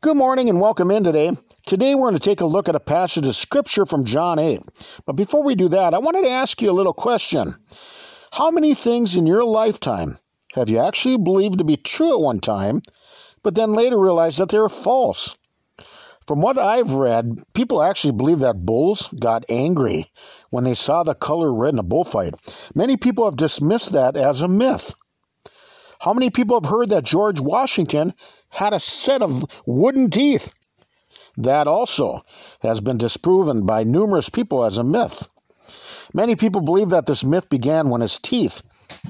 Good morning and welcome in today. Today we're going to take a look at a passage of scripture from John 8. But before we do that, I wanted to ask you a little question. How many things in your lifetime have you actually believed to be true at one time, but then later realized that they were false? From what I've read, people actually believe that bulls got angry when they saw the color red in a bullfight. Many people have dismissed that as a myth. How many people have heard that George Washington had a set of wooden teeth. That also has been disproven by numerous people as a myth. Many people believe that this myth began when his teeth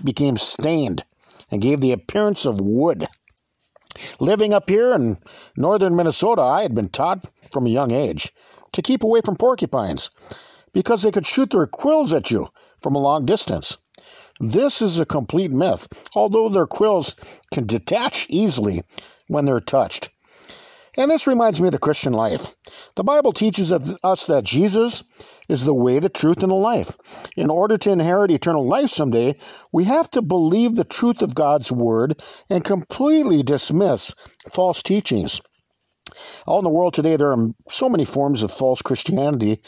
became stained and gave the appearance of wood. Living up here in northern Minnesota, I had been taught from a young age to keep away from porcupines because they could shoot their quills at you from a long distance. This is a complete myth, although their quills can detach easily when they're touched. And this reminds me of the Christian life. The Bible teaches us that Jesus is the way, the truth, and the life. In order to inherit eternal life someday, we have to believe the truth of God's Word and completely dismiss false teachings. All in the world today, there are so many forms of false Christianity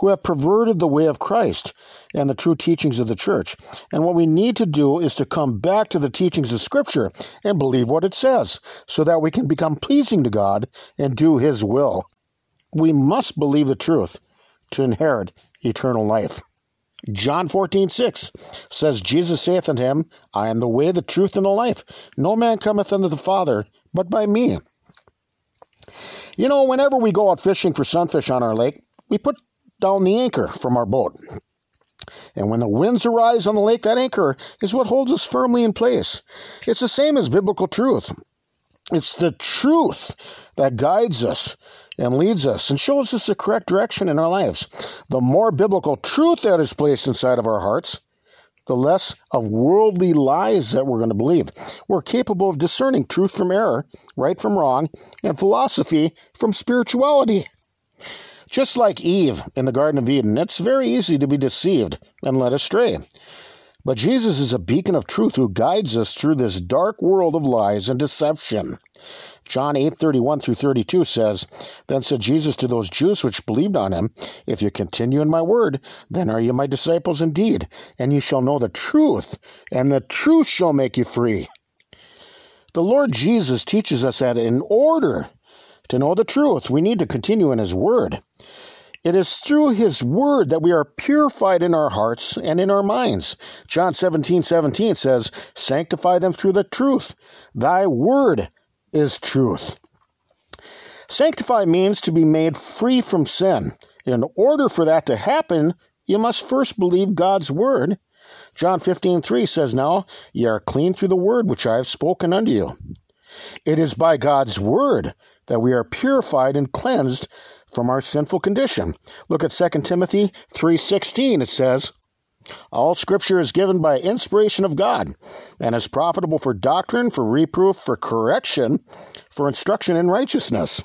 who have perverted the way of Christ and the true teachings of the church. And what we need to do is to come back to the teachings of Scripture and believe what it says so that we can become pleasing to God and do His will. We must believe the truth to inherit eternal life. John 14, 6 says, Jesus saith unto him, I am the way, the truth, and the life. No man cometh unto the Father but by me. You know, whenever we go out fishing for sunfish on our lake, we put down the anchor from our boat. And when the winds arise on the lake, that anchor is what holds us firmly in place. It's the same as biblical truth. It's the truth that guides us and leads us and shows us the correct direction in our lives. The more biblical truth that is placed inside of our hearts, the less of worldly lies that we're going to believe. We're capable of discerning truth from error, right from wrong, and philosophy from spirituality. Just like Eve in the Garden of Eden, it's very easy to be deceived and led astray. But Jesus is a beacon of truth who guides us through this dark world of lies and deception. John 8, 31 through 32 says, Then said Jesus to those Jews which believed on him, If you continue in my word, then are you my disciples indeed, and you shall know the truth, and the truth shall make you free. The Lord Jesus teaches us that in order to know the truth, we need to continue in His Word. It is through His Word that we are purified in our hearts and in our minds. John 17 17 says, Sanctify them through the truth. Thy Word is truth. Sanctify means to be made free from sin. In order for that to happen, you must first believe God's Word. John 15 3 says, Now ye are clean through the Word which I have spoken unto you. It is by God's Word that we are purified and cleansed from our sinful condition. Look at 2 Timothy 3:16 it says, all scripture is given by inspiration of God and is profitable for doctrine, for reproof, for correction, for instruction in righteousness.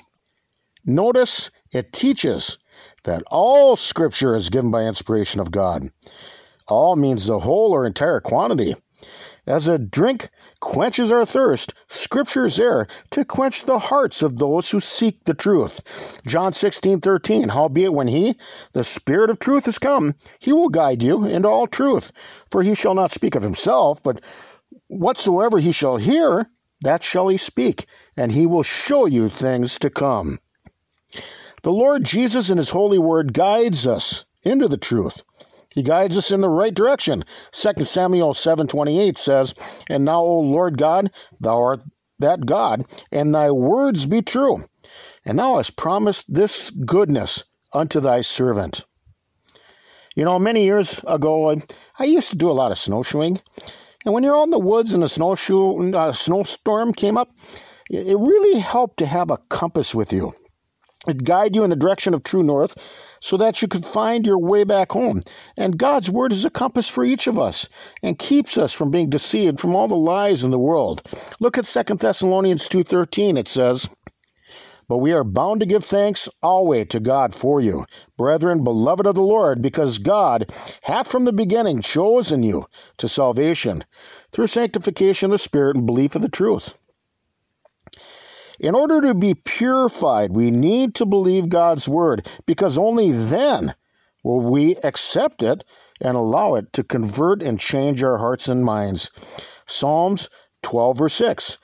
Notice it teaches that all scripture is given by inspiration of God. All means the whole or entire quantity. As a drink quenches our thirst, Scripture is there to quench the hearts of those who seek the truth. John 16, 13, Howbeit when he, the Spirit of truth, is come, he will guide you into all truth. For he shall not speak of himself, but whatsoever he shall hear, that shall he speak, and he will show you things to come. The Lord Jesus in his holy word guides us into the truth. He guides us in the right direction. 2 Samuel 7:28 says, "And now, O Lord God, thou art that God, and thy words be true. And thou hast promised this goodness unto thy servant." You know, many years ago, I, used to do a lot of snowshoeing. And when you're out in the woods and a snowshoe, uh, snowstorm came up, it really helped to have a compass with you. It guide you in the direction of true north so that you could find your way back home. And God's word is a compass for each of us and keeps us from being deceived from all the lies in the world. Look at 2 Thessalonians 2:13. It says, but we are bound to give thanks always to God for you, brethren, beloved of the Lord, because God hath from the beginning chosen you to salvation through sanctification of the Spirit and belief of the truth. In order to be purified, we need to believe God's word because only then will we accept it and allow it to convert and change our hearts and minds. Psalms 12, verse 6.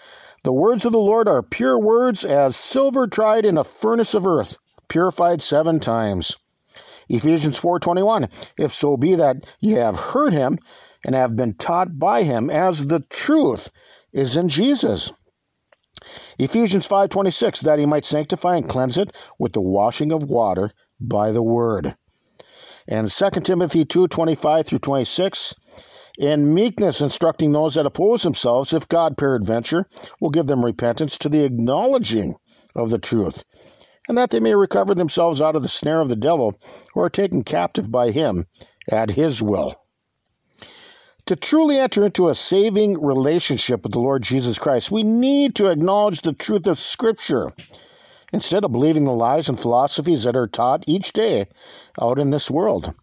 The words of the Lord are pure words as silver tried in a furnace of earth, purified seven times. Ephesians 4:21 If so be that ye have heard him and have been taught by him as the truth is in Jesus. Ephesians 5:26 that he might sanctify and cleanse it with the washing of water by the word. And 2 Timothy 2:25 through 26 in meekness instructing those that oppose themselves if God peradventure will give them repentance to the acknowledging of the truth and that they may recover themselves out of the snare of the devil who are taken captive by him at his will. To truly enter into a saving relationship with the Lord Jesus Christ, we need to acknowledge the truth of Scripture instead of believing the lies and philosophies that are taught each day out in this world.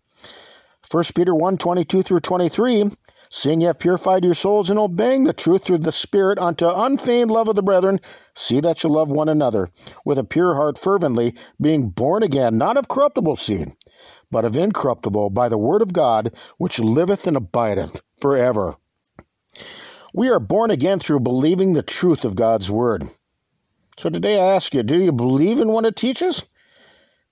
1 Peter 1 22 through 23 Seeing ye have purified your souls in obeying the truth through the Spirit unto unfeigned love of the brethren, see that you love one another with a pure heart fervently, being born again, not of corruptible seed, but of incorruptible, by the word of God, which liveth and abideth forever. We are born again through believing the truth of God's word. So today I ask you, do you believe in what it teaches?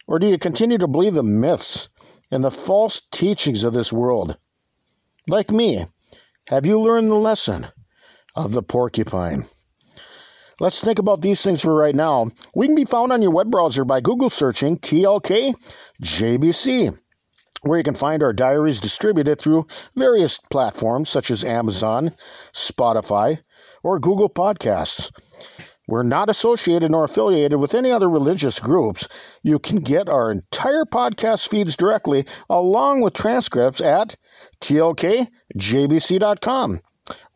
Or do you continue to believe the myths and the false teachings of this world? Like me, have you learned the lesson of the porcupine? Let's think about these things for right now. We can be found on your web browser by Google searching TLK JBC, where you can find our diaries distributed through various platforms such as Amazon, Spotify, or Google Podcasts. We're not associated nor affiliated with any other religious groups. You can get our entire podcast feeds directly, along with transcripts at tlkjbc.com.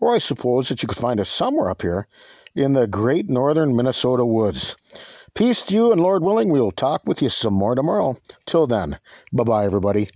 Or I suppose that you could find us somewhere up here in the great northern Minnesota woods. Peace to you, and Lord willing, we will talk with you some more tomorrow. Till then, bye bye, everybody.